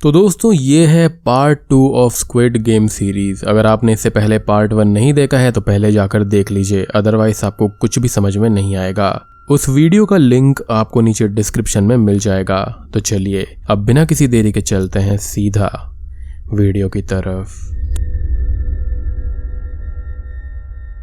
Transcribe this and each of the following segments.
तो दोस्तों, ये है part two of squid game series अगर आपने इससे पहले पार्ट वन नहीं देखा है तो पहले जाकर देख लीजिए. अदरवाइज़ आपको कुछ भी समझ में नहीं आएगा. उस वीडियो का लिंक आपको नीचे डिस्क्रिप्शन में मिल जाएगा. तो चलिए, अब बिना किसी देरी के चलते हैं सीधा वीडियो की तरफ़.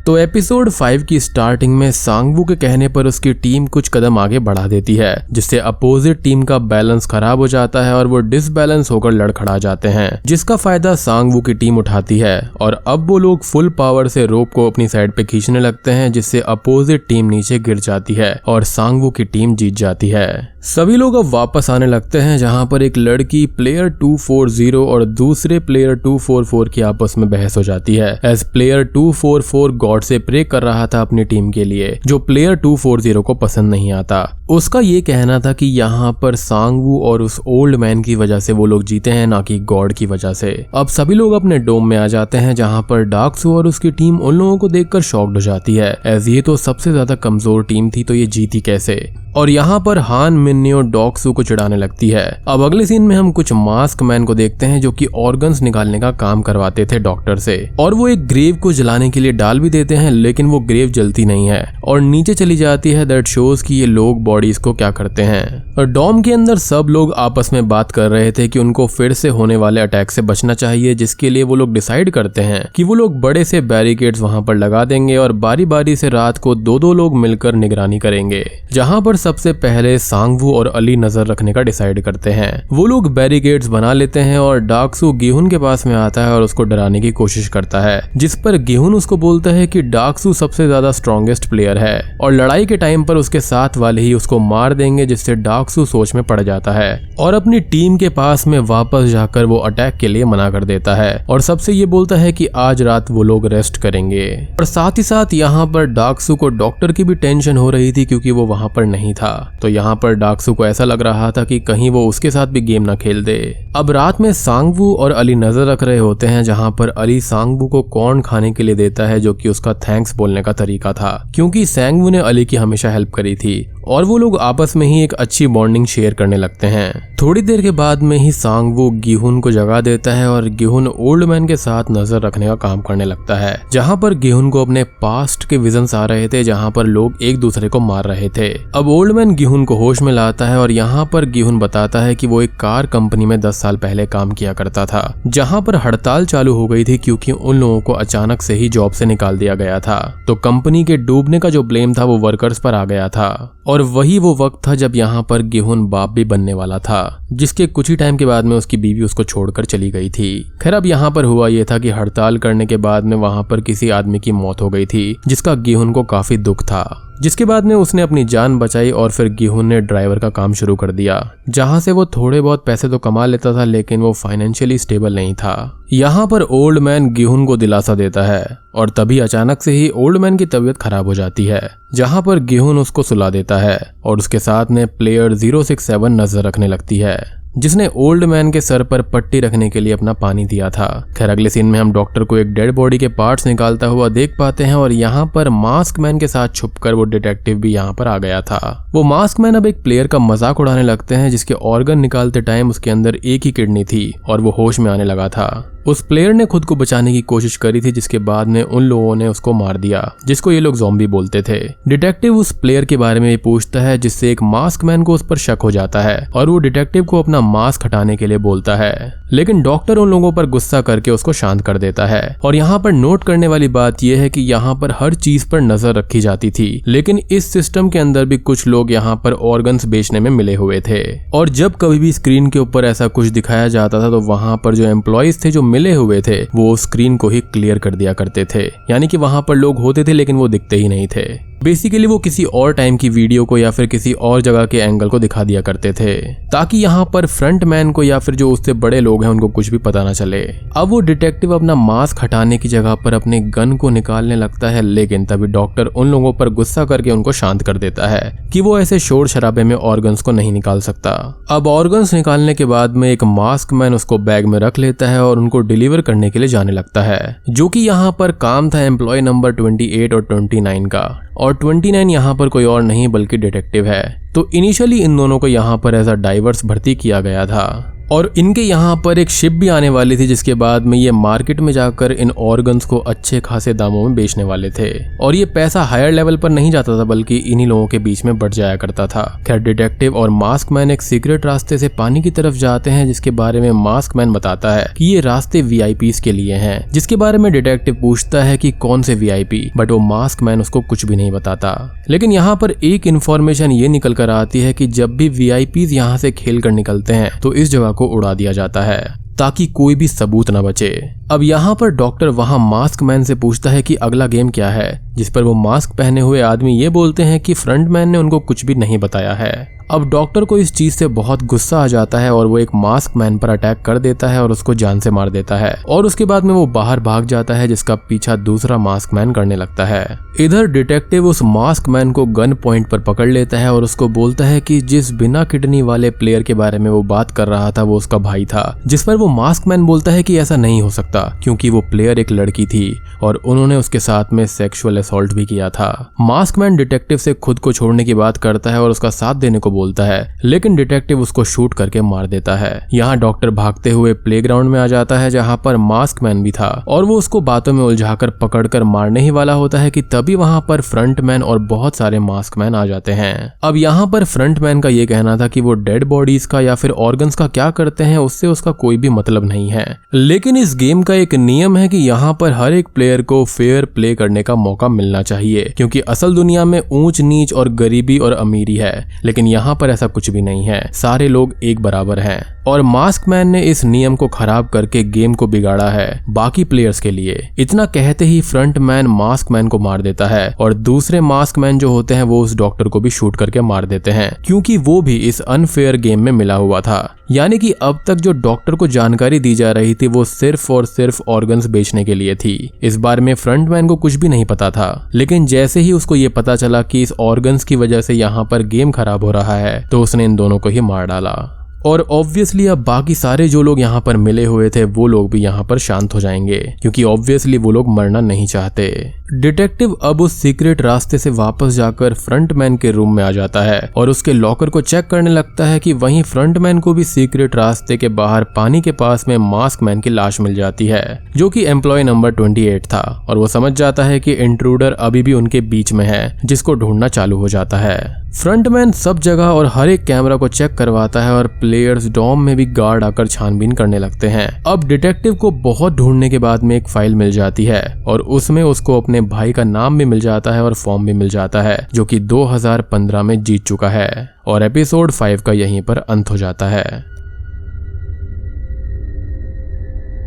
तो एपिसोड फाइव की स्टार्टिंग में सांगवू के कहने पर उसकी टीम कुछ कदम आगे बढ़ा देती है, जिससे अपोजिट टीम का बैलेंस खराब हो जाता है और वो डिसबैलेंस होकर लड़खड़ा जाते हैं, जिसका फ़ायदा सांगवू की टीम उठाती है। और अब वो लोग फुल पावर से रोप को अपनी साइड पे खींचने लगते हैं, जिससे अपोजिट टीम नीचे गिर जाती है और सांगवू की टीम जीत जाती है। सभी लोग अब वापस आने लगते हैं, जहाँ पर एक लड़की प्लेयर 240 और दूसरे प्लेयर 244 की आपस में बहस हो जाती है। एज प्लेयर 244 गॉड से प्रे कर रहा था अपनी टीम के लिए, जो प्लेयर 240 को पसंद नहीं आता। उसका ये कहना था कि यहाँ पर सांगवू और उस ओल्ड मैन की वजह से वो लोग जीते हैं, ना कि गॉड की वजह से। अब सभी लोग अपने डोम में आ जाते हैं, जहाँ पर डार्कसू और उसकी टीम उन लोगों को देखकर शॉक्ड हो जाती है। एज ये तो सबसे ज़्यादा कमज़ोर टीम थी तो ये जीती कैसे? और यहाँ पर हान, मिन्नी और डॉक्सू को चिढ़ाने लगती है। अब अगले सीन में हम कुछ मास्क मैन को देखते हैं, जो कि ऑर्गन्स निकालने का काम करवाते थे डॉक्टर से। और वो एक ग्रेव को जलाने के लिए डाल भी देते हैं, लेकिन वो ग्रेव जलती नहीं है। और नीचे चली जाती है दैट शोज़ की ये लोग बॉडीज को क्या करते हैं? और डॉम के अंदर सब लोग आपस में बात कर रहे थे कि उनको फिर से होने वाले अटैक से बचना चाहिए, जिसके लिए वो लोग डिसाइड करते हैं कि वो लोग बड़े से बैरिकेड्स वहाँ पर लगा देंगे और बारी बारी से रात को दो दो लोग मिलकर निगरानी करेंगे, जहाँ पर सबसे पहले सांगवू और अली नज़र रखने का डिसाइड करते हैं। वो लोग बैरिकेड्स बना लेते हैं और डाकसू गेहून के पास में आता है और उसको डराने की कोशिश करता है, जिस पर गेहून उसको बोलता है कि डाकसू सबसे ज़्यादा स्ट्रॉन्गेस्ट प्लेयर है और लड़ाई के टाइम पर उसके साथ वाले ही उसको मार देंगे, जिससे डाकसू सोच में पड़ जाता है। और अपनी टीम के पास में वापस जाकर वो अटैक के लिए मना कर देता है। और सबसे ये बोलता है कि आज रात वो लोग रेस्ट करेंगे। और साथ ही साथ यहाँ पर डाकसू को डॉक्टर की भी टेंशन हो रही थी, क्योंकि वो वहाँ पर नहीं था। तो यहाँ पर डाक्सू को ऐसा लग रहा था कि कहीं वो उसके साथ भी गेम ना खेल दे। अब रात में सांगवू और अली नज़र रख रहे होते हैं, जहाँ पर अली सांगवू को कॉर्न खाने के लिए देता है, जो कि उसका थैंक्स बोलने का तरीका था। क्योंकि सैंगवू ने अली की हमेशा हेल्प करी थी। और वो लोग आपस में ही एक अच्छी बॉन्डिंग शेयर करने लगते हैं। थोड़ी देर के बाद में ही सांगवू गेहून को जगा देता है और गेहून ओल्ड मैन के साथ नज़र रखने का काम करने लगता है। जहाँ पर गेहून को अपने पास्ट के विजन आ रहे थे, जहाँ पर लोग एक दूसरे को मार रहे थे। अब ओल्ड मैन गेहून को होश में लाता है और यहाँ पर गेहून बताता है की वो एक कार कंपनी में दस साल पहले काम किया करता था, जहाँ पर हड़ताल चालू हो गई थी क्यूँकी उन लोगों को अचानक से ही जॉब से निकाल दिया गया था। तो कंपनी के डूबने का जो ब्लेम था, वो वर्कर्स पर आ गया था। और वही वो वक्त था जब यहाँ पर गेहून बाप भी बनने वाला था, जिसके कुछ ही टाइम के बाद में उसकी बीवी उसको छोड़कर चली गई थी। खैर, अब यहाँ पर हुआ ये था कि हड़ताल करने के बाद में वहाँ पर किसी आदमी की मौत हो गई थी, जिसका गेहून को काफ़ी दुख था। जिसके बाद में उसने अपनी जान बचाई और फिर गेहूँ ने ड्राइवर का काम शुरू कर दिया। जहाँ से वो थोड़े बहुत पैसे तो कमा लेता था, लेकिन वो फाइनेंशियली स्टेबल नहीं था। यहाँ पर ओल्ड मैन गेहूँ को दिलासा देता है और तभी अचानक से ही ओल्ड मैन की तबीयत खराब हो जाती है, जहाँ पर गेहूँ उसको सुला देता है और उसके साथ में प्लेयर ज़ीरो सिक्स सेवन नज़र रखने लगती है। जिसने ओल्ड मैन के सर पर पट्टी रखने के लिए अपना पानी दिया था। खैर, अगले सीन में हम डॉक्टर को एक डेड बॉडी के पार्ट्स निकालता हुआ देख पाते हैं और यहाँ पर मास्क मैन के साथ छुपकर वो डिटेक्टिव भी यहाँ पर आ गया था। वो मास्क मैन अब एक प्लेयर का मज़ाक उड़ाने लगते हैं जिसके ऑर्गन निकालते टाइम उसके अंदर एक ही किडनी थी और वो होश में आने लगा था। उस प्लेयर ने खुद को बचाने की कोशिश करी थी, जिसके बाद में उन लोगों ने उसको मार दिया, जिसको ये लोग जॉम्बी बोलते थे। डिटेक्टिव उस प्लेयर के बारे में पूछता है, जिससे एक मास्क मैन को उस पर शक हो जाता है, और वो डिटेक्टिव को अपना मास्क हटाने के लिए बोलता है। लेकिन डॉक्टर उन लोगों पर गुस्सा करके उसको शांत कर देता है, और यहाँ पर नोट करने वाली बात यह है कि यहाँ पर हर चीज़ पर नज़र रखी जाती थी, लेकिन इस सिस्टम के अंदर भी कुछ लोग यहाँ पर ऑर्गन्स बेचने में मिले हुए थे। और जब कभी भी स्क्रीन के ऊपर ऐसा कुछ दिखाया जाता था तो वहाँ पर जो एम्प्लॉयज़ थे, जो मिले हुए थे, वो स्क्रीन को ही क्लियर कर दिया करते थे। यानी कि वहाँ पर लोग होते थे, लेकिन वो दिखते ही नहीं थे। बेसिकली वो किसी और टाइम की वीडियो को या फिर किसी और जगह के एंगल को दिखा दिया करते थे, ताकि यहाँ पर फ्रंट मैन को या फिर जो उससे बड़े लोग हैं, उनको कुछ भी पता ना चले। अब वो डिटेक्टिव अपना मास्क हटाने की जगह पर अपने गन को निकालने लगता है, लेकिन तभी डॉक्टर उन लोगों पर गुस्सा करके उनको शांत कर देता है कि वो ऐसे शोर शराबे में ऑर्गन्स को नहीं निकाल सकता। अब ऑर्गन्स निकालने के बाद में एक मास्क मैन उसको बैग में रख लेता है और उनको डिलीवर करने के लिए जाने लगता है, जो की यहाँ पर काम था एम्प्लॉय नंबर ट्वेंटी और ट्वेंटी का। और 29 यहाँ पर कोई और नहीं बल्कि डिटेक्टिव है। तो इनिशियली इन दोनों को यहाँ पर एज अ डाइवर्स भर्ती किया गया था। और इनके यहाँ पर एक शिप भी आने वाली थी, जिसके बाद में ये मार्केट में जाकर इन ऑर्गन्स को अच्छे खासे दामों में बेचने वाले थे। और ये पैसा हायर लेवल पर नहीं जाता था, बल्कि इन्हीं लोगों के बीच में बढ़ जाया करता था। खैर डिटेक्टिव और मास्क मैन एक सीक्रेट रास्ते से पानी की तरफ़ जाते हैं, जिसके बारे में मास्क मैन बताता है कि ये रास्ते वी के लिए हैं, जिसके बारे में डिटेक्टिव पूछता है कि कौन से वीआईपी बट वो मास्क मैन उसको कुछ भी नहीं बताता। लेकिन यहाँ पर एक इन्फॉर्मेशन ये निकल कर आती है कि जब भी वी आई यहाँ से खेल कर निकलते हैं तो इस जगह को उड़ा दिया जाता है ताकि कोई भी सबूत न बचे। अब यहाँ पर डॉक्टर वहाँ मास्क मैन से पूछता है कि अगला गेम क्या है, जिस पर वो मास्क पहने हुए आदमी ये बोलते हैं कि फ्रंट मैन ने उनको कुछ भी नहीं बताया है। अब डॉक्टर को इस चीज़ से बहुत गुस्सा आ जाता है और वो एक मास्क मैन पर अटैक कर देता है और उसको जान से मार देता है। और उसके बाद में वो बाहर भाग जाता है, जिसका पीछा दूसरा मास्क मैन करने लगता है। इधर डिटेक्टिव उस मास्क मैन को गन पॉइंट पर पकड़ लेता है और उसको बोलता है कि जिस बिना किडनी वाले प्लेयर के बारे में वो बात कर रहा था, वो उसका भाई था, जिस पर वो मास्क मैन बोलता है कि ऐसा नहीं हो सकता। क्योंकि वो प्लेयर एक लड़की थी और उन्होंने उसके साथ में सेक्सुअल असोल्ट भी किया था। मास्क मैन डिटेक्टिव से खुद को छोड़ने की बात करता है और उसका साथ देने को बोलता है, लेकिन डिटेक्टिव उसको शूट करके मार देता है। यहाँ डॉक्टर भागते हुए प्लेग्राउंड में आ जाता है, जहाँ पर मास्क मैन भी था और वो उसको बातों में उलझाकर पकड़कर मारने ही वाला होता है कि तभी वहाँ पर फ्रंट मैन और बहुत सारे मास्क मैन आ जाते हैं। अब यहाँ पर फ्रंट मैन का ये कहना था कि वो डेड बॉडीज का या फिर ऑर्गन्स का क्या करते हैं, उससे उसका कोई भी मतलब नहीं है। लेकिन इस गेम का एक नियम है कि यहाँ पर हर एक प्लेयर को फेयर प्ले करने का मौका मिलना चाहिए, क्योंकि असल दुनिया में ऊंच, नीच और गरीबी और अमीरी है, लेकिन यहाँ पर ऐसा कुछ भी नहीं है। सारे लोग एक बराबर हैं। और मास्क मैन ने इस नियम को खराब करके गेम को बिगाड़ा है बाकी प्लेयर्स के लिए। इतना कहते ही फ्रंट मैन मास्क मैन को मार देता है और दूसरे मास्क मैन जो होते हैं वो उस डॉक्टर को भी शूट करके मार देते हैं, क्योंकि वो भी इस अनफेयर गेम में मिला हुआ था। यानी कि अब तक जो डॉक्टर को जानकारी दी जा रही थी वो सिर्फ़ और सिर्फ़ ऑर्गन्स बेचने के लिए थी। इस बारे में फ्रंट मैन को कुछ भी नहीं पता था, लेकिन जैसे ही उसको ये पता चला कि इस ऑर्गन्स की वजह से यहाँ पर गेम खराब हो रहा है तो उसने इन दोनों को ही मार डाला। और ऑब्वियसली अब बाकी सारे जो लोग यहाँ पर मिले हुए थे, वो लोग भी यहाँ पर शांत हो जाएँगे, क्योंकि ऑब्वियसली वो लोग मरना नहीं चाहते। डिटेक्टिव अब उस सीक्रेट रास्ते से वापस जाकर फ्रंटमैन के रूम में आ जाता है और उसके लॉकर को चेक करने लगता है कि वहीं फ्रंटमैन को भी सीक्रेट रास्ते के बाहर पानी के पास में मास्क मैन की लाश मिल जाती है, जो कि एम्प्लॉय नंबर 28 था, और वो समझ जाता है कि इंट्रूडर अभी भी उनके बीच में है, जिसको ढूंढना चालू हो जाता है। फ्रंटमैन सब जगह और हर एक कैमरा को चेक करवाता है और प्लेयर्स डॉम में भी गार्ड आकर छानबीन करने लगते हैं। अब डिटेक्टिव को बहुत ढूँढने के बाद में एक फ़ाइल मिल जाती है, और उसमें उसको अपने भाई का नाम भी मिल जाता है और फॉर्म भी मिल जाता है, जो कि 2015 में जीत चुका है। और एपिसोड फाइव का यहीं पर अंत हो जाता है।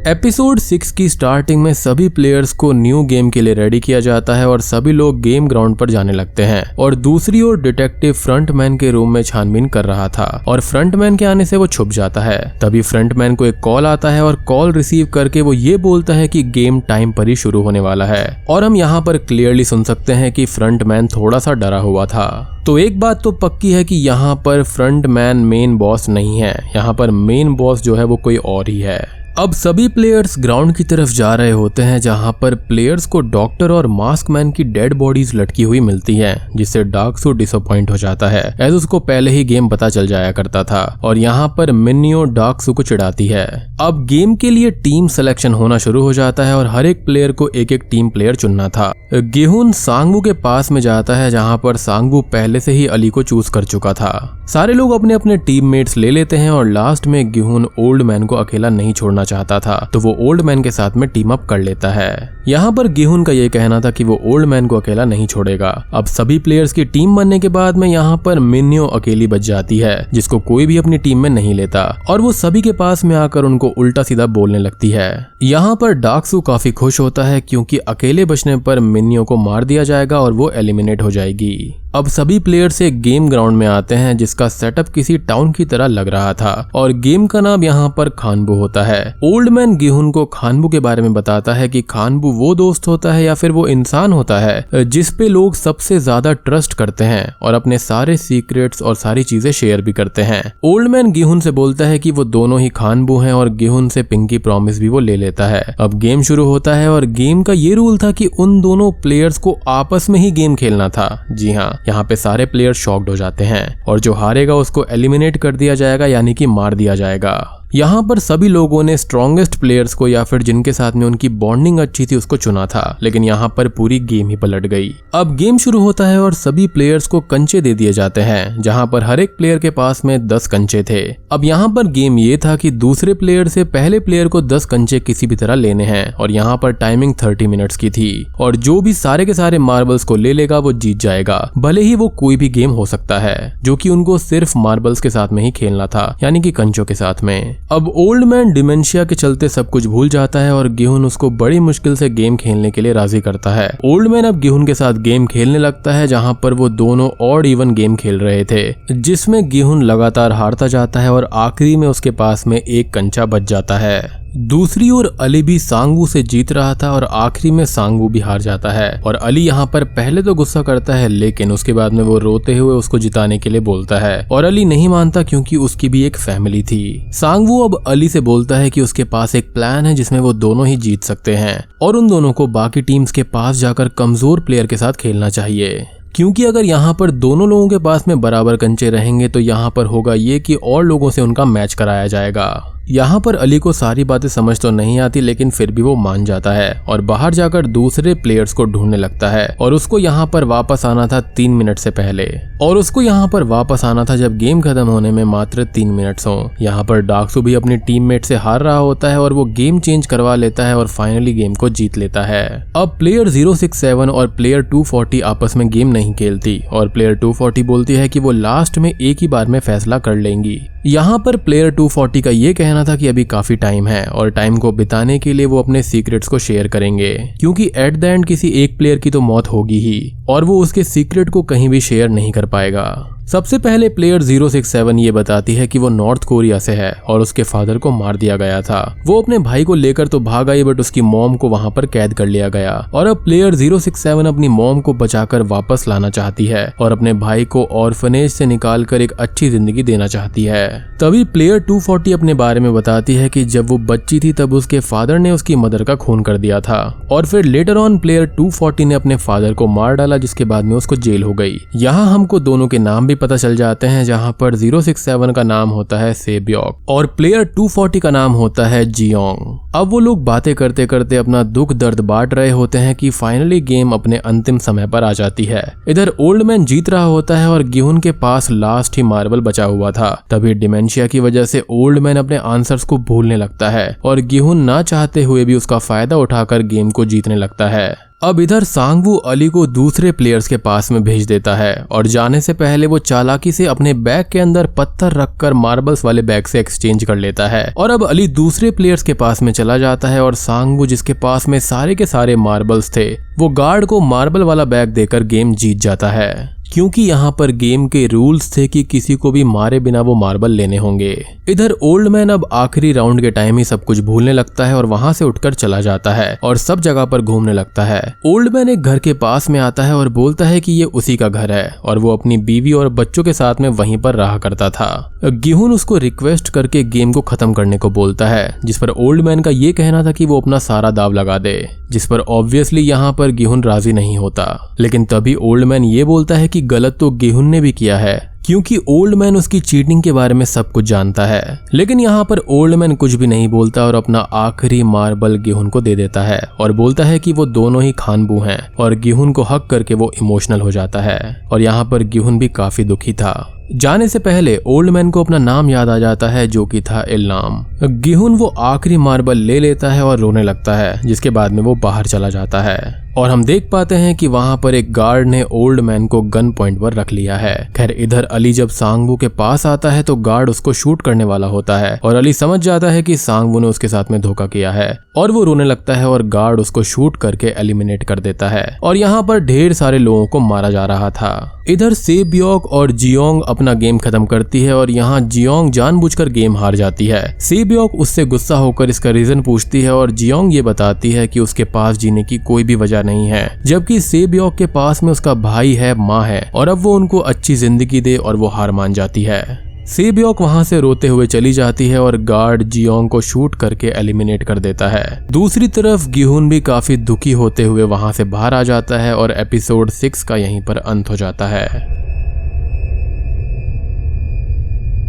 एपिसोड सिक्स की स्टार्टिंग में सभी प्लेयर्स को न्यू गेम के लिए रेडी किया जाता है और सभी लोग गेम ग्राउंड पर जाने लगते हैं। और दूसरी ओर डिटेक्टिव फ्रंटमैन के रूम में छानबीन कर रहा था और फ्रंटमैन के आने से वो छुप जाता है। तभी फ्रंटमैन को एक कॉल आता है और कॉल रिसीव करके वो ये बोलता है की गेम टाइम पर ही शुरू होने वाला है। और हम यहाँ पर क्लियरली सुन सकते हैं कि फ्रंटमैन थोड़ा सा डरा हुआ था। तो एक बात तो पक्की है कि यहाँ पर फ्रंट मैन मेन बॉस नहीं है। यहाँ पर मेन बॉस जो है वो कोई और ही है। अब सभी प्लेयर्स ग्राउंड की तरफ़ जा रहे होते हैं, जहाँ पर प्लेयर्स को डॉक्टर और मास्क मैन की डेड बॉडीज लटकी हुई मिलती हैं, जिससे डार्क सो डिसअपॉइंट हो जाता है। एज उसको पहले ही गेम पता चल जाया करता था, और यहाँ पर मिनियो डार्क सो को चिढ़ाती है। अब गेम के लिए टीम सिलेक्शन होना शुरू हो जाता है, और हर एक प्लेयर को एक एक टीम प्लेयर चुनना था। गेहून सांगू के पास में जाता है, जहाँ पर सांगू पहले से ही अली को चूज़ कर चुका था। सारे लोग अपने अपने टीममेट्स ले लेते हैं और लास्ट में गेहून ओल्ड मैन को अकेला नहीं छोड़ना चाहता था तो वो ओल्ड मैन के साथ में टीम अप कर लेता है। यहाँ पर गेहून का ये कहना था कि वो ओल्ड मैन को अकेला नहीं छोड़ेगा। अब सभी प्लेयर्स की टीम बनने के बाद में यहाँ पर मिन्यो अकेली बच जाती है, जिसको कोई भी अपनी टीम में नहीं लेता, और वो सभी के पास में आकर उनको उल्टा सीधा बोलने लगती है। यहाँ पर डाक्सू काफ़ी खुश होता है क्योंकि अकेले बचने पर मिन्यो को मार दिया जाएगा और वो एलिमिनेट हो जाएगी। अब सभी प्लेयर्स एक गेम ग्राउंड में आते हैं, जिसका सेटअप किसी टाउन की तरह लग रहा था। और गेम का नाम यहाँ पर खानबू होता है। ओल्ड मैन गेहून को खानबू के बारे में बताता है कि खानबू वो दोस्त होता है या फिर वो इंसान होता है, जिस पे लोग सबसे ज़्यादा ट्रस्ट करते हैं और अपने सारे सीक्रेट्स और सारी चीज़ें शेयर भी करते हैं। ओल्ड मैन गेहून से बोलता है कि वो दोनों ही खानबू हैं और गेहून से पिंकी प्रॉमिस भी वो ले लेता है। अब गेम शुरू होता है और गेम का ये रूल था कि उन दोनों प्लेयर्स को आपस में ही गेम खेलना था। जी हाँ। यहाँ पे सारे प्लेयर शॉक्ड हो जाते हैं और जो हारेगा उसको एलिमिनेट कर दिया जाएगा, यानी कि मार दिया जाएगा। यहाँ पर सभी लोगों ने स्ट्रॉन्गेस्ट प्लेयर्स को या फिर जिनके साथ में उनकी बॉन्डिंग अच्छी थी उसको चुना था, लेकिन यहाँ पर पूरी गेम ही पलट गई। अब गेम शुरू होता है और सभी प्लेयर्स को कंचे दे दिए जाते हैं, जहाँ पर हर एक प्लेयर के पास में दस कंचे थे। अब यहाँ पर गेम ये था कि दूसरे प्लेयर से पहले प्लेयर को दस कंचे किसी भी तरह लेने हैं, और यहाँ पर टाइमिंग थर्टी मिनट्स की थी। और जो भी सारे के सारे मार्बल्स को ले लेगा, वो जीत जाएगा। भले ही वो कोई भी गेम हो सकता है, जो कि उनको सिर्फ़ मार्बल्स के साथ में ही खेलना था, यानी कि कंचों के साथ में। अब ओल्ड मैन डिमेंशिया के चलते सब कुछ भूल जाता है और गेहून उसको बड़ी मुश्किल से गेम खेलने के लिए राज़ी करता है। ओल्ड मैन अब गेहून के साथ गेम खेलने लगता है, जहाँ पर वो दोनों और इवन गेम खेल रहे थे, जिसमें गेहून लगातार हारता जाता है और आखिरी में उसके पास में एक कंचा बच जाता है। दूसरी ओर अली भी सांगू से जीत रहा था और आखिरी में सांगू भी हार जाता है। और अली यहाँ पर पहले तो गुस्सा करता है, लेकिन उसके बाद में वो रोते हुए उसको जिताने के लिए बोलता है। और अली नहीं मानता क्योंकि उसकी भी एक फैमिली थी। सांगू अब अली से बोलता है कि उसके पास एक प्लान है जिसमें वो दोनों ही जीत सकते हैं। और उन दोनों को बाकी टीम्स के पास जाकर कमज़ोर प्लेयर के साथ खेलना चाहिए। क्योंकि अगर यहाँ पर दोनों लोगों के पास में बराबर कंचे रहेंगे तो यहाँ पर होगा ये कि और लोगों से उनका मैच कराया जाएगा। यहाँ पर अली को सारी बातें समझ तो नहीं आती, लेकिन फिर भी वो मान जाता है और बाहर जाकर दूसरे प्लेयर्स को ढूँढने लगता है और उसको यहाँ पर वापस आना था तीन मिनट से पहले। और उसको यहाँ पर वापस आना था जब गेम खत्म होने में मात्र तीन मिनट हो। यहाँ पर डाक्सू भी अपनी टीममेट से हार रहा होता है और वो गेम चेंज करवा लेता है और फाइनली गेम को जीत लेता है। अब प्लेयर ज़ीरो सिक्स सेवन और प्लेयर टू फोर्टी आपस में गेम नहीं खेलती और प्लेयर टू फोर्टी बोलती है की वो लास्ट में एक ही बार में फैसला कर लेंगी। यहाँ पर प्लेयर 240 का ये कहना था कि अभी काफ़ी टाइम है और टाइम को बिताने के लिए वो अपने सीक्रेट्स को शेयर करेंगे। क्योंकि एट द एंड किसी एक प्लेयर की तो मौत होगी ही और वो उसके सीक्रेट को कहीं भी शेयर नहीं कर पाएगा। सबसे पहले प्लेयर 067 ये बताती है कि वो नॉर्थ कोरिया से है और उसके फादर को मार दिया गया था। वो अपने भाई को लेकर तो भाग आई बट उसकी मॉम को वहाँ पर कैद कर लिया गया। और अब प्लेयर 067 अपनी मॉम को बचाकर वापस लाना चाहती है और अपने भाई को ऑर्फनेज से निकाल कर एक अच्छी ज़िंदगी देना चाहती है। तभी प्लेयर 240 अपने बारे में बताती है कि जब वो बच्ची थी, तब उसके फादर ने उसकी मदर का खून कर दिया था। और फिर लेटर ऑन प्लेयर टू ने अपने फादर को मार डाला, जिसके बाद में उसको जेल हो गई। यहाँ हमको दोनों के नाम भी पता चल जाते हैं जहाँ पर 067 का नाम होता है सेबियोक और प्लेयर 240 का नाम होता है जियोंग। अब वो लोग बातें करते करते अपना दुख दर्द बांट रहे होते हैं कि फाइनली गेम अपने अंतिम समय पर आ जाती है। इधर ओल्ड मैन जीत रहा होता है और गेहूँ के पास लास्ट ही मार्बल बचा हुआ था। तभी डिमेंशिया की वजह से ओल्ड मैन अपने आंसर्स को भूलने लगता है और गेहूँ ना चाहते हुए भी उसका फ़ायदा उठाकर गेम को जीतने लगता है। अब इधर सांगवू अली को दूसरे प्लेयर्स के पास में भेज देता है और जाने से पहले वो चालाकी से अपने बैग के अंदर पत्थर रखकर मार्बल्स वाले बैग से एक्सचेंज कर लेता है। और अब अली दूसरे प्लेयर्स के पास में चला जाता है और सांगवू जिसके पास में सारे के सारे मार्बल्स थे, वो गार्ड को मार्बल वाला बैग देकर गेम जीत जाता है। क्योंकि यहाँ पर गेम के रूल्स थे कि किसी को भी मारे बिना वो मार्बल लेने होंगे। इधर ओल्ड मैन अब आखिरी राउंड के टाइम ही सब कुछ भूलने लगता है और वहाँ से उठकर चला जाता है और सब जगह पर घूमने लगता है। ओल्ड मैन एक घर के पास में आता है और बोलता है कि ये उसी का घर है और वो अपनी बीवी और बच्चों के साथ में वहीं पर रहा करता था। गेहून उसको रिक्वेस्ट करके गेम को खत्म करने को बोलता है, जिस पर ओल्ड मैन का ये कहना था कि वो अपना सारा दाव लगा दे, जिस पर ऑब्वियसली यहाँ पर गेहून राज़ी नहीं होता। लेकिन तभी ओल्ड मैन ये बोलता है कि गलत तो गेहून ने भी किया है, क्योंकि ओल्ड मैन उसकी चीटिंग के बारे में सब कुछ जानता है। लेकिन यहाँ पर ओल्ड मैन कुछ भी नहीं बोलता और अपना आखिरी मार्बल गेहूँ को दे देता है और बोलता है कि वो दोनों ही खानबू हैं और गेहूँ को हक करके वो इमोशनल हो जाता है। और यहाँ पर गेहूँ भी काफ़ी दुखी था। जाने से पहले ओल्ड मैन को अपना नाम याद आ जाता है, जो कि था इल्नाम। गेहूँ वो आखिरी मार्बल ले लेता है और रोने लगता है, जिसके बाद में वो बाहर चला जाता है। और हम देख पाते हैं कि वहाँ पर एक गार्ड ने ओल्ड मैन को गन पॉइंट पर रख लिया है। खैर, इधर अली जब सांगवू के पास आता है तो गार्ड उसको शूट करने वाला होता है और अली समझ जाता है कि सांगवू ने उसके साथ में धोखा किया है और वो रोने लगता है और गार्ड उसको शूट करके एलिमिनेट कर देता है। और यहाँ पर ढेर सारे लोगों को मारा जा रहा था। इधर सेबियोक और जियोंग अपना गेम खत्म करती है और यहाँ जियोंग जानबूझकर गेम हार जाती है। सेबियोक उससे गुस्सा होकर इसका रीजन पूछती है और जियोंग ये बताती है कि उसके पास जीने की कोई भी वजह नहीं है, जबकि सेबियोक के पास में उसका भाई है, माँ है, और अब वो उनको अच्छी ज़िंदगी दे और वो हार मान जाती है। सेबियोक वहाँ से रोते हुए चली जाती है और गार्ड जियोंग को शूट करके एलिमिनेट कर देता है। दूसरी तरफ़ गिहुन भी काफ़ी दुखी होते हुए वहाँ से बाहर आ जाता है और एपिसोड सिक्स का यहीं पर अंत हो जाता है।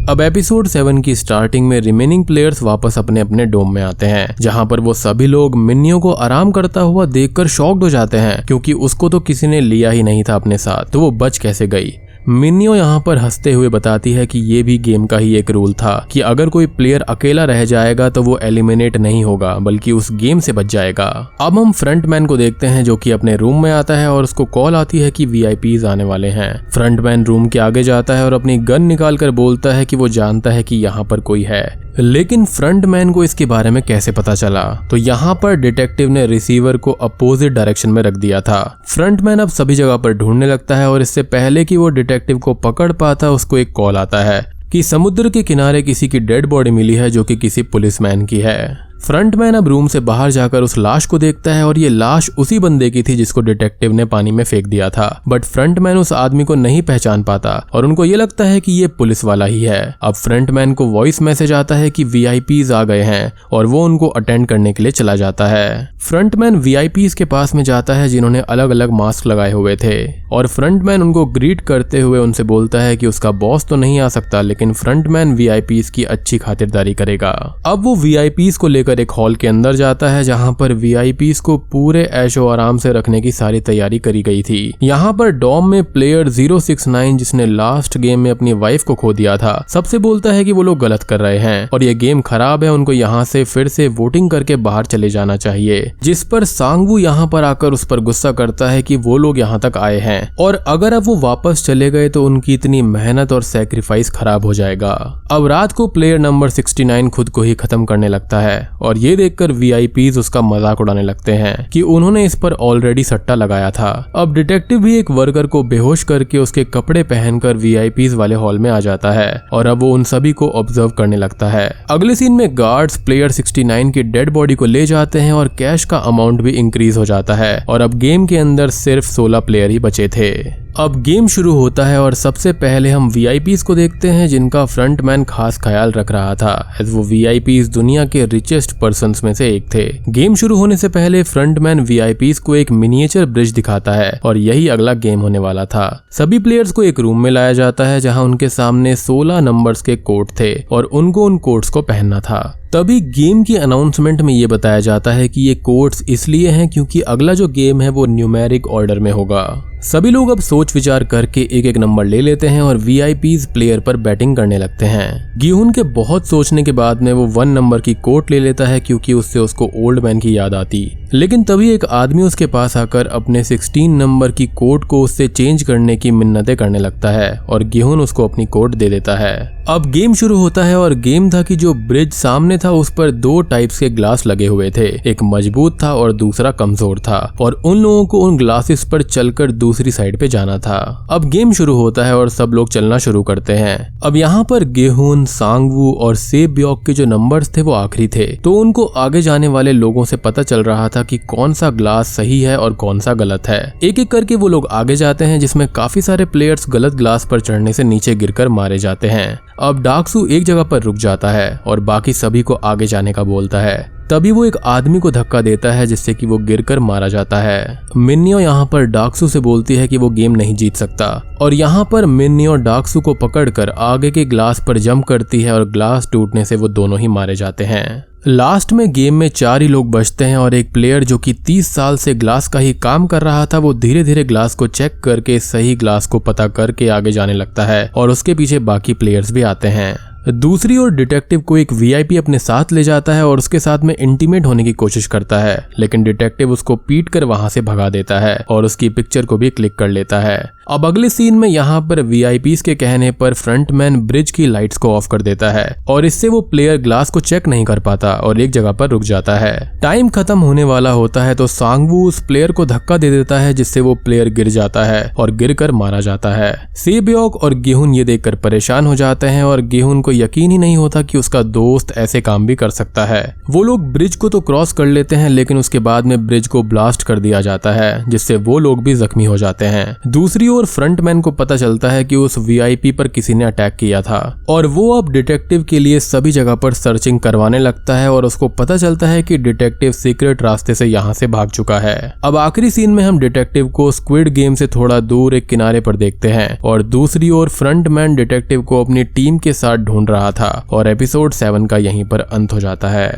अब एपिसोड सेवन की स्टार्टिंग में रिमेनिंग प्लेयर्स वापस अपने अपने डोम में आते हैं, जहाँ पर वो सभी लोग मिन्नियों को आराम करता हुआ देखकर शॉक्ड हो जाते हैं, क्योंकि उसको तो किसी ने लिया ही नहीं था अपने साथ तो वो बच कैसे गई? मिनियो यहाँ पर हँसते हुए बताती है कि ये भी गेम का ही एक रूल था कि अगर कोई प्लेयर अकेला रह जाएगा तो वो एलिमिनेट नहीं होगा, बल्कि उस गेम से बच जाएगा। अब हम फ्रंटमैन को देखते हैं जो कि अपने रूम में आता है और उसको कॉल आती है कि वी आने वाले हैं। फ्रंटमैन रूम के आगे जाता है और अपनी गन निकाल कर बोलता है कि वो जानता है कि यहाँ पर कोई है। लेकिन फ्रंटमैन को इसके बारे में कैसे पता चला? तो यहाँ पर डिटेक्टिव ने रिसीवर को अपोजिट डायरेक्शन में रख दिया था। फ्रंटमैन अब सभी जगह पर ढूँढने लगता है और इससे पहले कि वो डिटेक्टिव को पकड़ पाता, उसको एक कॉल आता है कि समुद्र के किनारे किसी की डेड बॉडी मिली है जो कि किसी पुलिसमैन की है। फ्रंटमैन अब रूम से बाहर जाकर उस लाश को देखता है और ये लाश उसी बंदे की थी जिसको डिटेक्टिव ने पानी में फेंक दिया था। बट फ्रंटमैन उस आदमी को नहीं पहचान पाता और उनको ये लगता है कि ये पुलिस वाला ही है। अब फ्रंटमैन को वॉइस मैसेज आता है कि वी आ गए हैं और वो उनको अटेंड करने के लिए चला जाता है। फ्रंटमैन वी के पास में जाता है जिन्होंने अलग अलग मास्क लगाए हुए थे और फ्रंटमैन उनको ग्रीट करते हुए उनसे बोलता है कि उसका बॉस तो नहीं आ सकता, लेकिन फ्रंटमैन वी की अच्छी खातिरदारी करेगा। अब वो वी को लेकर लेकर एक हॉल के अंदर जाता है, जहाँ पर वी को पूरे ऐशो आराम से रखने की सारी तैयारी करी गई थी। यहाँ पर डॉम में प्लेयर 069 जिसने लास्ट गेम में अपनी वाइफ को खो दिया था, सबसे बोलता है कि वो लोग गलत कर रहे हैं, और ये गेम खराब है, उनको यहाँ से फिर से वोटिंग करके बाहर चले जाना चाहिए, जिस पर सांगवू यहाँ पर आकर उस पर गुस्सा करता है कि वो लोग यहाँ तक आए हैं, और अगर अब वो वापस चले गए तो उनकी इतनी मेहनत और सेक्रीफाइस खराब हो जाएगा। अब रात को प्लेयर नंबर 69 खुद को ही खत्म करने लगता है और ये देखकर वी उसका मज़ाक उड़ाने लगते हैं कि उन्होंने इस पर ऑलरेडी सट्टा लगाया था। अब डिटेक्टिव भी एक वर्कर को बेहोश करके उसके कपड़े पहनकर वी वाले हॉल में आ जाता है और अब वो उन सभी को ऑब्ज़र्व करने लगता है। अगले सीन में गार्ड्स प्लेयर 69 की डेड बॉडी को ले जाते हैं और कैश का अमाउंट भी इंक्रीज हो जाता है और अब गेम के अंदर सिर्फ़ 16 प्लेयर ही बचे थे। अब गेम शुरू होता है और सबसे पहले हम वी को देखते हैं, जिनका फ्रंटमैन खास ख्याल रख रहा था एज वो वी दुनिया के रिचेस्ट पर्सन में से एक थे। गेम शुरू होने से पहले फ्रंटमैन वी को एक मिनिएचर ब्रिज दिखाता है, और यही अगला गेम होने वाला था। सभी प्लेयर्स को एक रूम में लाया जाता है, जहाँ उनके सामने सोलह नंबर के कोट थे, और उनको उन कोट्स को पहनना था। तभी गेम की अनाउंसमेंट में ये बताया जाता है कि ये कोड्स इसलिए हैं क्योंकि अगला जो गेम है वो न्यूमेरिक ऑर्डर में होगा। सभी लोग अब सोच विचार करके एक एक नंबर ले लेते हैं और वी प्लेयर पर बैटिंग करने लगते हैं। गिहुन के बहुत सोचने के बाद में वो वन नंबर की कोट ले लेता है क्योंकि उससे उसको ओल्ड मैन की याद आती। लेकिन तभी एक आदमी उसके पास आकर अपने 16 नंबर की कोट को उससे चेंज करने की मिन्नतें करने लगता है और गेहून उसको अपनी कोट दे देता है। अब गेम शुरू होता है और गेम था कि जो ब्रिज सामने था उस पर दो टाइप्स के ग्लास लगे हुए थे। एक मज़बूत था और दूसरा कमज़ोर था और उन लोगों को उन ग्लासेस पर चलकर दूसरी साइड पे जाना था। अब गेम शुरू होता है और सब लोग चलना शुरू करते हैं। अब यहाँ पर गेहून सांगवू और सेब ब्योक के जो नंबर्स थे वो आखिरी थे। तो उनको आगे जाने वाले लोगों से पता चल रहा था कि कौन सा ग्लास सही है और कौन सा गलत है। एक एक करके वो लोग आगे जाते हैं, जिसमें काफ़ी सारे प्लेयर्स गलत ग्लास पर चढ़ने से नीचे गिरकर मारे जाते हैं। अब डाकसू एक जगह पर रुक जाता है और बाकी सभी को आगे जाने का बोलता है। तभी वो एक आदमी को धक्का देता है, जिससे कि वो गिरकर मारा जाता है। मिन्नियो यहाँ पर डाकसू से बोलती है कि वो गेम नहीं जीत सकता। और यहाँ पर मिन्नियो डाकसू को पकड़कर आगे के ग्लास पर जम करती है और ग्लास टूटने से वो दोनों ही मारे जाते हैं। लास्ट में गेम में चार ही लोग बचते हैं और एक प्लेयर जो कि 30 साल से ग्लास का ही काम कर रहा था, वो धीरे धीरे ग्लास को चेक करके सही ग्लास को पता करके आगे जाने लगता है और उसके पीछे बाकी प्लेयर्स भी आते हैं। दूसरी ओर डिटेक्टिव को एक वीआईपी अपने साथ ले जाता है और उसके साथ में इंटीमेट होने की कोशिश करता है, लेकिन डिटेक्टिव उसको पीट कर वहाँ से भगा देता है और उसकी पिक्चर को भी क्लिक कर लेता है। अब अगले सीन में यहाँ पर वी के कहने पर फ्रंटमैन ब्रिज की लाइट्स को ऑफ़ कर देता है और इससे वो प्लेयर ग्लास को चेक नहीं कर पाता और एक जगह पर रुक जाता है। टाइम खत्म होने वाला होता है तो सांगवू उस प्लेयर को धक्का दे देता है जिससे वो प्लेयर गिर जाता है और गिर कर मारा जाता है। सेबयोग और गेहून ये देखकर परेशान हो जाते हैं और गेहून को यकीन ही नहीं होता कि उसका दोस्त ऐसे काम भी कर सकता है। वो लोग ब्रिज को तो क्रॉस कर लेते हैं, लेकिन उसके बाद में ब्रिज को ब्लास्ट कर दिया जाता है, जिससे वो लोग भी जख्मी हो जाते हैं। दूसरी ओर फ्रंटमैन को पता चलता है कि उस वीआईपी पर किसी ने अटैक किया था, और वो अब डिटेक्टिव के लिए सभी जगह पर सर्चिंग करवाने लगता है, और उसको पता चलता है कि डिटेक्टिव सीक्रेट रास्ते से यहाँ से भाग चुका है। अब आखिरी सीन में हम डिटेक्टिव को स्क्विड गेम से थोड़ा दूर एक किनारे पर देखते हैं, और दूसरी ओर फ्रंटमैन डिटेक्टिव को अपनी टीम के साथ ढूंढ ढूंढ रहा था और एपिसोड सेवन का यहीं पर अंत हो जाता है।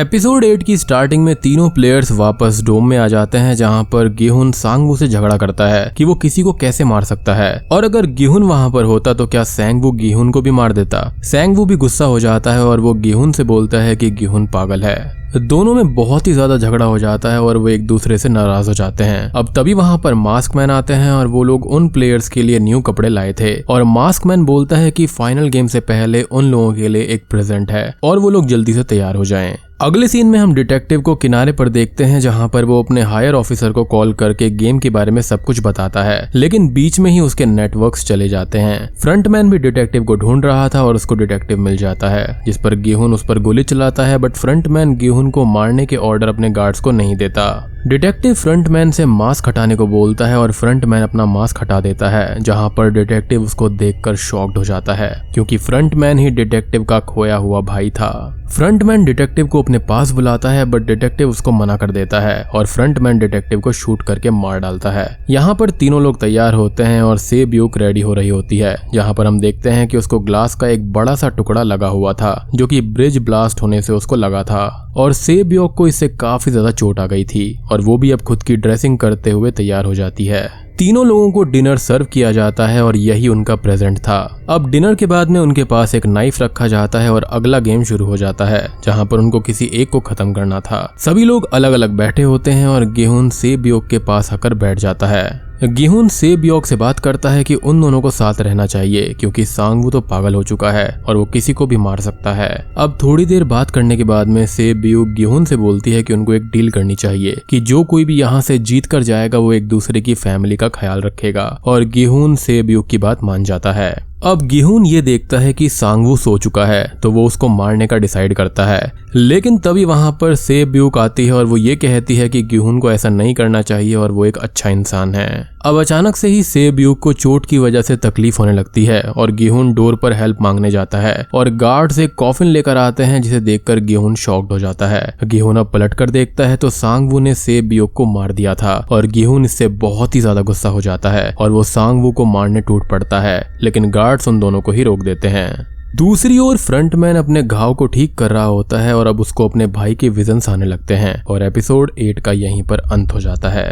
एपिसोड एट की स्टार्टिंग में तीनों प्लेयर्स वापस डोम में आ जाते हैं, जहाँ पर गेहुन सांगवू से झगड़ा करता है कि वो किसी को कैसे मार सकता है। और अगर गेहुन वहाँ पर होता तो क्या सैंगवू गेहुन को भी मार देता? सैंगवू भी गुस्सा हो जाता है और वो गेहुन से बोलता है कि गेहुन पागल है। दोनों में बहुत ही ज़्यादा झगड़ा हो जाता है और वो एक दूसरे से नाराज़ हो जाते हैं। अब तभी वहाँ पर मास्क मैन आते हैं और वो लोग उन प्लेयर्स के लिए न्यू कपड़े लाए थे। और मास्क मैन बोलता है कि फाइनल गेम से पहले उन लोगों के लिए एक प्रेजेंट है और वो लोग जल्दी से तैयार हो जाएँ। अगले सीन में हम डिटेक्टिव को किनारे पर देखते हैं, जहाँ पर वो अपने हायर ऑफिसर को कॉल करके गेम के बारे में सब कुछ बताता है, लेकिन बीच में ही उसके नेटवर्क चले जाते हैं। फ्रंटमैन भी डिटेक्टिव को ढूंढ रहा था और उसको डिटेक्टिव मिल जाता है, जिस पर गेहून उस पर गोली चलाता है बट फ्रंटमैन गेहून को मारने के ऑर्डर अपने गार्ड्स को नहीं देता। डिटेक्टिव फ्रंटमैन से मास्क हटाने को बोलता है और फ्रंटमैन अपना मास्क हटा देता है, जहाँ पर डिटेक्टिव उसको देखकर शॉक्ड हो जाता है, क्योंकि फ्रंटमैन ही डिटेक्टिव का खोया हुआ भाई था। फ्रंटमैन डिटेक्टिव को अपने पास बुलाता है, बट डिटेक्टिव उसको मना कर देता है और फ्रंटमैन डिटेक्टिव को शूट करके मार डालता है। यहाँ पर तीनों लोग तैयार होते हैं और सेब यूक रेडी हो रही होती है, जहाँ पर हम देखते हैं कि उसको ग्लास का एक बड़ा सा टुकड़ा लगा हुआ था, जो कि ब्रिज ब्लास्ट होने से उसको लगा था, और सेब योग को इससे काफ़ी ज़्यादा चोट आ गई थी। और वो भी अब खुद की ड्रेसिंग करते हुए तैयार हो जाती है। तीनों लोगों को डिनर सर्व किया जाता है और यही उनका प्रेजेंट था। अब डिनर के बाद में उनके पास एक नाइफ रखा जाता है और अगला गेम शुरू हो जाता है, जहाँ पर उनको किसी एक को खत्म करना था। सभी लोग अलग अलग बैठे होते हैं और गेहूँ सेब योग के पास आकर बैठ जाता है। गेहून सेब योग से बात करता है कि उन दोनों को साथ रहना चाहिए, क्योंकि सांगवू तो पागल हो चुका है और वो किसी को भी मार सकता है। अब थोड़ी देर बात करने के बाद में सेब योग गेहून से बोलती है कि उनको एक डील करनी चाहिए, कि जो कोई भी यहाँ से जीत कर जाएगा वो एक दूसरे की फैमिली का ख्याल रखेगा, और गेहून सेब योग की बात मान जाता है। अब गेहून ये देखता है कि सांगवू सो चुका है तो वो उसको मारने का डिसाइड करता है। लेकिन तभी वहाँ पर सेब ब्यूक आती है और वो ये कहती है कि गेहून को ऐसा नहीं करना चाहिए और वो एक अच्छा इंसान है। अब अचानक से ही सेब युग को चोट की वजह से तकलीफ़ होने लगती है और गेहून डोर पर हेल्प मांगने जाता है और गार्ड से कॉफिन लेकर आते हैं, जिसे देखकर गेहून शॉक्ड हो जाता है। गेहून अब पलट कर देखता है तो सांगवू ने सेब युग को मार दिया था और गेहून इससे बहुत ही ज़्यादा गुस्सा हो जाता है और वो सांगवू को मारने टूट पड़ता है। लेकिन गार्ड्स उन दोनों को ही रोक देते हैं। दूसरी ओर फ्रंटमैन अपने घाव को ठीक कर रहा होता है और अब उसको अपने भाई के विजन्स आने लगते हैं और एपिसोड एट का यहीं पर अंत हो जाता है।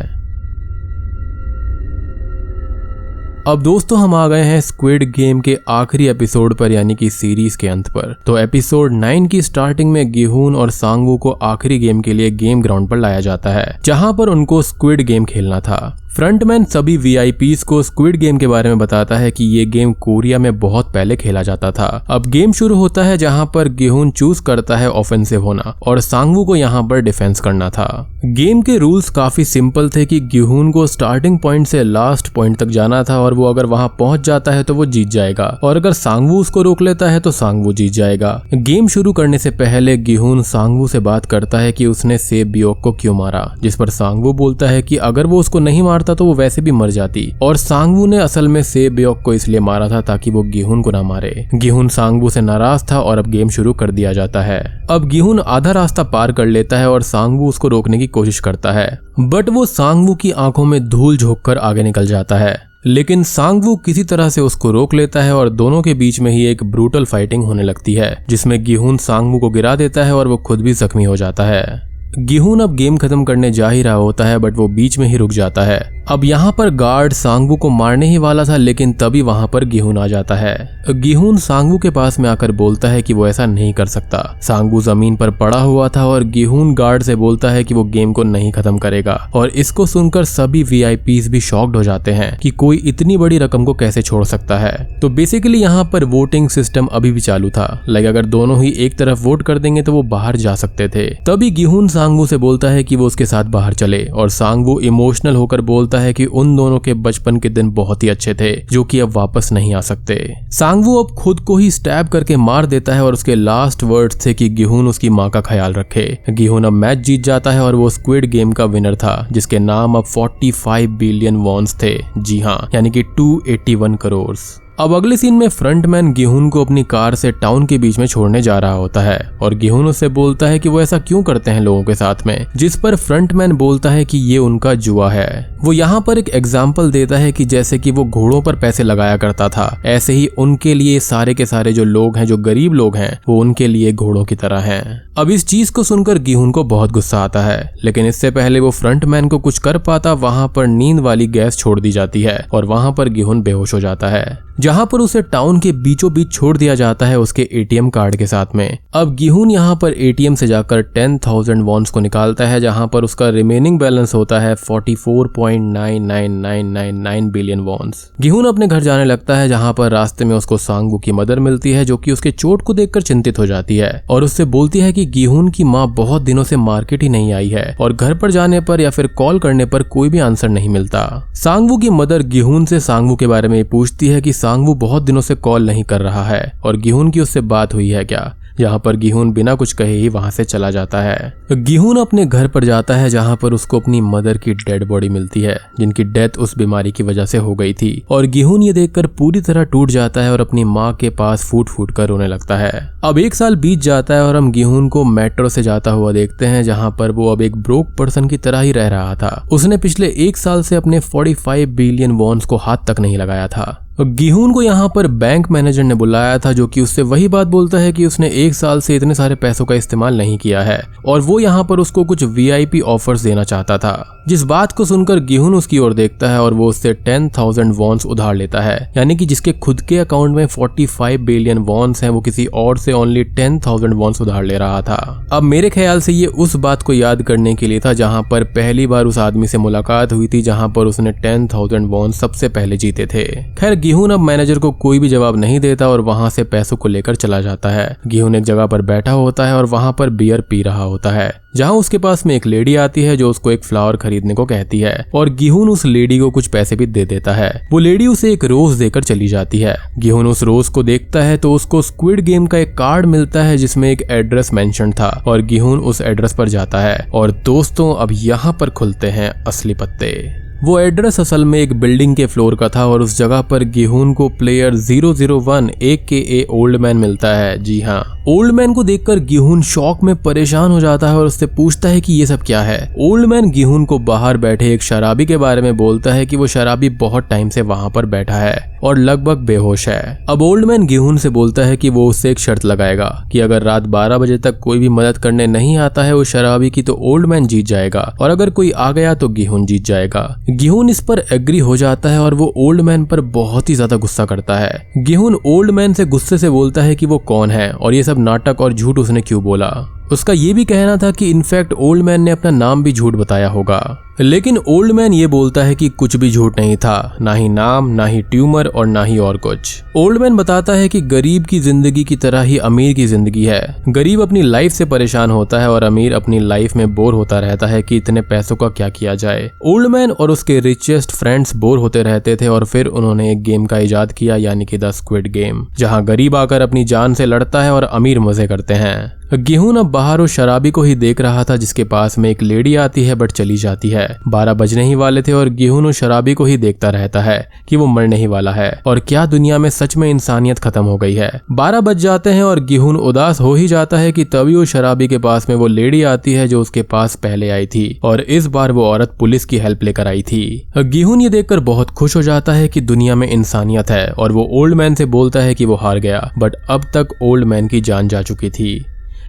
अब दोस्तों हम आ गए हैं स्क्विड गेम के आखिरी एपिसोड पर, यानी कि सीरीज़ के अंत पर। तो एपिसोड नाइन की स्टार्टिंग में गेहून और सांगू को आखिरी गेम के लिए गेम ग्राउंड पर लाया जाता है, जहाँ पर उनको स्क्विड गेम खेलना था। फ्रंटमैन सभी वी को स्क्विड गेम के बारे में बताता है कि ये गेम कोरिया में बहुत पहले खेला जाता था। अब गेम शुरू होता है जहाँ पर गेहून चूज़ करता है ऑफेंसिव होना और सांगवू को यहाँ पर डिफेंस करना था। गेम के रूल्स काफ़ी सिंपल थे कि गेहून को स्टार्टिंग पॉइंट से लास्ट पॉइंट तक जाना था और वो अगर वहाँ पहुँच जाता है तो वो जीत जाएगा और अगर सांगवू उसको रोक लेता है तो सांगवू जीत जाएगा। गेम शुरू करने से पहले गेहून सांगवू से बात करता है कि उसने सेब बियोक को क्यों मारा, जिस पर सांगवू बोलता है कि अगर वो उसको नहीं मार मारता तो वो वैसे भी मर जाती। और सांगवू ने असल में सेब बेयोक को इसलिए मारा था ताकि वो गेहून को ना मारे। गेहून सांगवू से नाराज़ था और अब गेम शुरू कर दिया जाता है। अब गेहून आधा रास्ता पार कर लेता है और सांगवू उसको रोकने की कोशिश करता है। बट वो सांगवू की आँखों में धूल झोंक कर आगे निकल जाता है। लेकिन सांगवू किसी तरह से उसको रोक लेता है और दोनों के बीच में ही एक ब्रूटल फाइटिंग होने लगती है, जिसमें गेहून सांगवू को गिरा देता है और वो खुद भी जख्मी हो जाता है। गेहून अब गेम खत्म करने जा ही रहा होता है बट वो बीच में ही रुक जाता है। अब यहाँ पर गार्ड सांगवू को मारने ही वाला था, लेकिन तभी वहाँ पर गेहून आ जाता है। गेहून सांगवू के पास में आकर बोलता है कि वो ऐसा नहीं कर सकता। सांगवू ज़मीन पर पड़ा हुआ था और गेहून गार्ड से बोलता है कि वो गेम को नहीं खत्म करेगा। और इसको सुनकर सभी वी भी शॉक्ड हो जाते हैं कि कोई इतनी बड़ी रकम को कैसे छोड़ सकता है। तो बेसिकली यहाँ पर वोटिंग सिस्टम अभी भी चालू था। लाइक अगर दोनों ही एक तरफ़ वोट कर देंगे तो वो बाहर जा सकते थे। तभी गेहून सांगवू से बोलता है कि वो उसके साथ बाहर चले और सांगवू इमोशनल होकर बोलता है कि उन दोनों के बचपन के दिन बहुत ही अच्छे थे, जो कि अब वापस नहीं आ सकते। सांगवू अब खुद को ही स्टैब करके मार देता है और उसके लास्ट वर्ड थे कि गेहून उसकी माँ का ख्याल रखे। गेहून अब मैच जीत जाता है और वो स्क्विड गेम का विनर था, जिसके नाम अब 45 बिलियन वॉन्स थे। जी हाँ यानी कि 281 करोड़ अब अगले सीन में फ्रंटमैन गेहून को अपनी कार से टाउन के बीच में छोड़ने जा रहा होता है और गेहून उससे बोलता है कि वो ऐसा क्यों करते हैं लोगों के साथ में, जिस पर फ्रंटमैन बोलता है कि ये उनका जुआ है। वो यहाँ पर एक एग्ज़ाम्पल देता है कि जैसे कि वो घोड़ों पर पैसे लगाया करता था। ऐसे ही उनके लिए सारे के सारे जो लोग हैं, जो गरीब लोग हैं, वो उनके लिए घोड़ों की तरह हैं। अब इस चीज़ को सुनकर गेहून को बहुत गुस्सा आता है, लेकिन इससे पहले वो फ्रंटमैन को कुछ कर पाता, वहाँ पर नींद वाली गैस छोड़ दी जाती है और वहाँ पर गेहून बेहोश हो जाता है। जहाँ पर उसे टाउन के बीचों बीच छोड़ दिया जाता है उसके एटीएम कार्ड के साथ में। अब गेहून यहाँ पर एटीएम से जाकर टेन थाउज़ेंड वॉन्स को निकालता है, जहाँ पर उसका रिमेनिंग बैलेंस होता है forty four point nine nine nine nine nine billion wons Gihun अपने घर जाने लगता है, जहाँ पर रास्ते में उसको सांगू की मदर मिलती है, जो कि उसके चोट को देखकर चिंतित हो जाती है और उससे बोलती है कि गेहून की माँ बहुत दिनों से मार्केट ही नहीं आई है और घर पर जाने पर या फिर कॉल करने पर कोई भी आंसर नहीं मिलता। सांगवू की मदर गेहून से सांगवू के बारे में पूछती है कि सांगवू बहुत दिनों से कॉल नहीं कर रहा है, और गेहून की उससे बात हुई है क्या? यहाँ पर गेहून बिना कुछ कहे ही वहाँ से चला जाता है। गेहून अपने घर पर जाता है, जहाँ पर उसको अपनी मदर की डेड बॉडी मिलती है, जिनकी डेथ उस बीमारी की वजह से हो गई थी। और गेहून ये देखकर पूरी तरह टूट जाता है और अपनी माँ के पास फूट फूट कर रोने लगता है। अब एक साल बीत जाता है और हम गेहून को मेट्रो से जाता हुआ देखते हैं, जहाँ पर वो अब एक ब्रोक पर्सन की तरह ही रह रहा था। उसने पिछले एक साल से अपने 45 बिलियन वॉन्स को हाथ तक नहीं लगाया था। गेहून को यहाँ पर बैंक मैनेजर ने बुलाया था, जो कि उससे वही बात बोलता है कि उसने एक साल से इतने सारे पैसों का इस्तेमाल नहीं किया है, और वो यहाँ पर उसको कुछ वीआईपी ऑफर्स देना चाहता था। जिस बात को सुनकर गेहून उसकी ओर देखता है और वो उससे टेन थाउज़ेंड वॉन्स उधार लेता है, यानी कि जिसके खुद के अकाउंट में फोर्टी फाइव बिलियन वॉन्स हैं, वो किसी और से ओनली टेन थाउज़ेंड वॉन्स उधार ले रहा था। अब मेरे ख्याल से ये उस बात को याद करने के लिए था जहाँ पर पहली बार उस आदमी से मुलाकात हुई थी जहाँ पर उसने टेन थाउज़ेंड वॉन्स सबसे पहले जीते थे। खैर गेहून अब मैनेजर को कोई भी जवाब नहीं देता और वहाँ से पैसों को लेकर चला जाता है। गेहून एक जगह पर बैठा होता है और वहाँ पर बियर पी रहा होता है, जहाँ उसके पास में एक लेडी आती है जो उसको एक फ्लावर खरीदने को कहती है और गेहून उस लेडी को कुछ पैसे भी दे देता है। वो लेडी उसे एक रोज देकर चली जाती है। गेहून उस रोज को देखता है तो उसको स्क्विड गेम का एक कार्ड मिलता है जिसमें एक एड्रेस मेंशन था और गेहून उस एड्रेस पर जाता है और दोस्तों अब यहाँ पर खुलते हैं असली पत्ते। वो एड्रेस असल में एक बिल्डिंग के फ्लोर का था और उस जगह पर गेहून को प्लेयर 001 एक के ए ओल्ड मैन मिलता है। जी हाँ। ओल्ड मैन को देखकर गेहून शौक में परेशान हो जाता है और उससे पूछता है कि ये सब क्या है। ओल्ड मैन गेहून को बाहर बैठे एक शराबी के बारे में बोलता है कि वो शराबी बहुत टाइम से वहाँ पर बैठा है। और लगभग बेहोश है। अब ओल्ड मैन गेहून से बोलता है कि वो उससे एक शर्त लगाएगा कि अगर रात 12 बजे तक कोई भी मदद करने नहीं आता है उस शराबी की तो ओल्ड मैन जीत जाएगा और अगर कोई आ गया तो गेहून जीत जाएगा। गेहून इस पर एग्री हो जाता है और वो ओल्ड मैन पर बहुत ही ज़्यादा गुस्सा करता है। गेहून ओल्ड मैन से गुस्से से बोलता है कि वो कौन है और ये सब नाटक और झूठ उसने क्यों बोला? उसका ये भी कहना था कि इनफैक्ट ओल्ड मैन ने अपना नाम भी झूठ बताया होगा। लेकिन ओल्ड मैन ये बोलता है कि कुछ भी झूठ नहीं था, ना ही नाम, ना ही ट्यूमर और ना ही और कुछ। ओल्ड मैन बताता है कि गरीब की ज़िंदगी की तरह ही अमीर की ज़िंदगी है। गरीब अपनी लाइफ से परेशान होता है और अमीर अपनी लाइफ में बोर होता रहता है कि इतने पैसों का क्या किया जाए। ओल्ड मैन और उसके रिचेस्ट फ्रेंड्स बोर होते रहते थे और फिर उन्होंने एक गेम का इजाद किया, यानी कि द स्क्विड गेम जहाँ गरीब आकर अपनी जान से लड़ता है और अमीर मज़े करते हैं। गेहूँ अब बाहर उस शराबी को ही देख रहा था, जिसके पास में एक लेडी आती है, बट चली जाती है। बारह बजने ही वाले थे और गेहूँ उस शराबी को ही देखता रहता है कि वो मरने ही वाला है। और क्या दुनिया में सच में इंसानियत खत्म हो गई है? बारह बज जाते हैं और गेहूँ उदास हो ही जाता है कि तभी उस शराबी के पास में वो लेडी आती है जो उसके पास पहले आई थी और इस बार वो औरत पुलिस की हेल्प लेकर आई थी। गेहूँ ये देखकर बहुत खुश हो जाता है कि दुनिया में इंसानियत है और वो ओल्ड मैन से बोलता है कि वो हार गया, बट अब तक ओल्ड मैन की जान जा चुकी थी।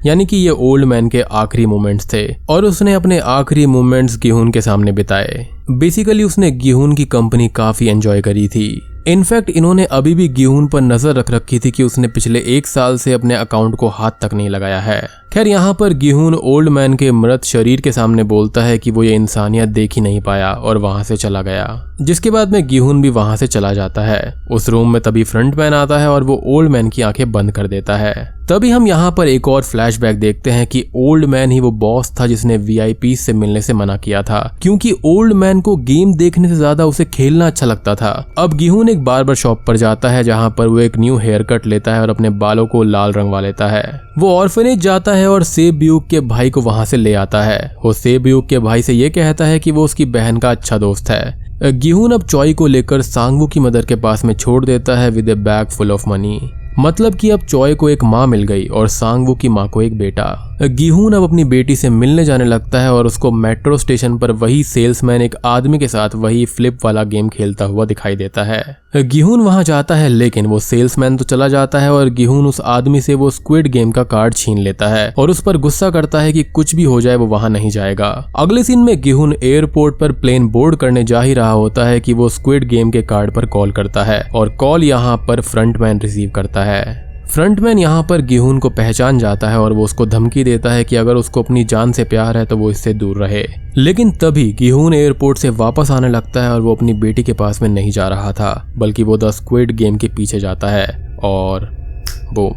यानी कि ये ओल्ड मैन के आखिरी मोमेंट्स थे, और उसने अपने आखिरी मोमेंट्स गेहून के सामने बिताए। बेसिकली उसने गेहून की कंपनी काफ़ी एंजॉय करी थी। इनफैक्ट इन्होंने अभी भी गेहून पर नज़र रख रखी थी कि उसने पिछले एक साल से अपने अकाउंट को हाथ तक नहीं लगाया है। खैर, यहाँ पर गेहून ओल्ड मैन के मृत शरीर के सामने बोलता है कि वो ये इंसानियत देख ही नहीं पाया और वहाँ से चला गया। जिसके बाद में गेहून भी वहाँ से चला जाता है। उस रूम में तभी फ्रंट मैन आता है और वो ओल्ड मैन की आँखें बंद कर देता है। तभी हम यहाँ पर एक और फ्लैशबैक देखते हैं कि ओल्ड मैन ही वो बॉस था जिसने वीआईपी से मिलने से मना किया था। क्योंकि ओल्ड मैन को गेम देखने से ज़्यादा उसे खेलना अच्छा लगता था। अब गेहून एक बार्बर शॉप पर जाता है जहाँ पर वो एक न्यू हेयर कट लेता है और अपने बालों को लाल रंगवा लेता है। वो ऑर्फेनेज जाता है और सेब युग के भाई को वहाँ से ले आता है। वो सेब युग के भाई से ये कहता है कि वो उसकी बहन का अच्छा दोस्त है। गिहून अब चॉय को लेकर सांगवू की मदर के पास में छोड़ देता है with a bag full of money मतलब कि अब चॉय को एक माँ मिल गई और सांगवू की माँ को एक बेटा। गिहून अब अपनी बेटी से मिलने जाने लगता है और उसको मेट्रो स्टेशन पर वही सेल्समैन एक आदमी के साथ वही फ्लिप वाला गेम खेलता हुआ दिखाई देता है। गिहून वहाँ जाता है, लेकिन वो सेल्समैन तो चला जाता है और गिहून उस आदमी से वो स्क्विड गेम का कार्ड छीन लेता है और उस पर गुस्सा करता है कि कुछ भी हो जाए वो वहाँ नहीं जाएगा। अगले सीन में गिहून एयरपोर्ट पर प्लेन बोर्ड करने जा ही रहा होता है कि वो स्क्विड गेम के कार्ड पर कॉल करता है और कॉल यहाँ पर फ्रंटमैन रिसीव करता है। फ्रंटमैन यहाँ पर गेहून को पहचान जाता है और वो उसको धमकी देता है कि अगर उसको अपनी जान से प्यार है तो वो इससे दूर रहे। लेकिन तभी गेहून एयरपोर्ट से वापस आने लगता है और वो अपनी बेटी के पास में नहीं जा रहा था, बल्कि वो द स्क्विड गेम के पीछे जाता है और वो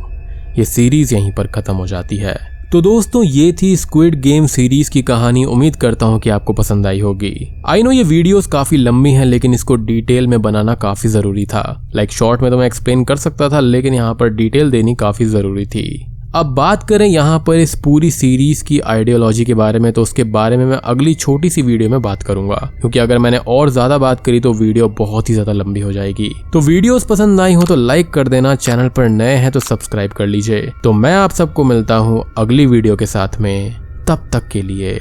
ये सीरीज़ यहीं पर खत्म हो जाती है। तो दोस्तों, ये थी स्क्विड गेम सीरीज़ की कहानी। उम्मीद करता हूँ कि आपको पसंद आई होगी। आई नो ये वीडियोस काफ़ी लंबी हैं, लेकिन इसको डिटेल में बनाना काफ़ी ज़रूरी था। लाइक like शॉर्ट में तो मैं एक्सप्लेन कर सकता था, लेकिन यहाँ पर डिटेल देनी काफ़ी ज़रूरी थी। अब बात करें यहाँ पर इस पूरी सीरीज़ की आइडियोलॉजी के बारे में तो उसके बारे में मैं अगली छोटी सी वीडियो में बात करूँगा। क्योंकि अगर मैंने और ज़्यादा बात करी तो वीडियो बहुत ही ज़्यादा लंबी हो जाएगी। तो वीडियोस पसंद आई हो तो लाइक कर देना चैनल पर नए हैं तो सब्सक्राइब कर लीजिए। तो मैं आप सबको मिलता हूँ अगली वीडियो के साथ में। तब तक के लिए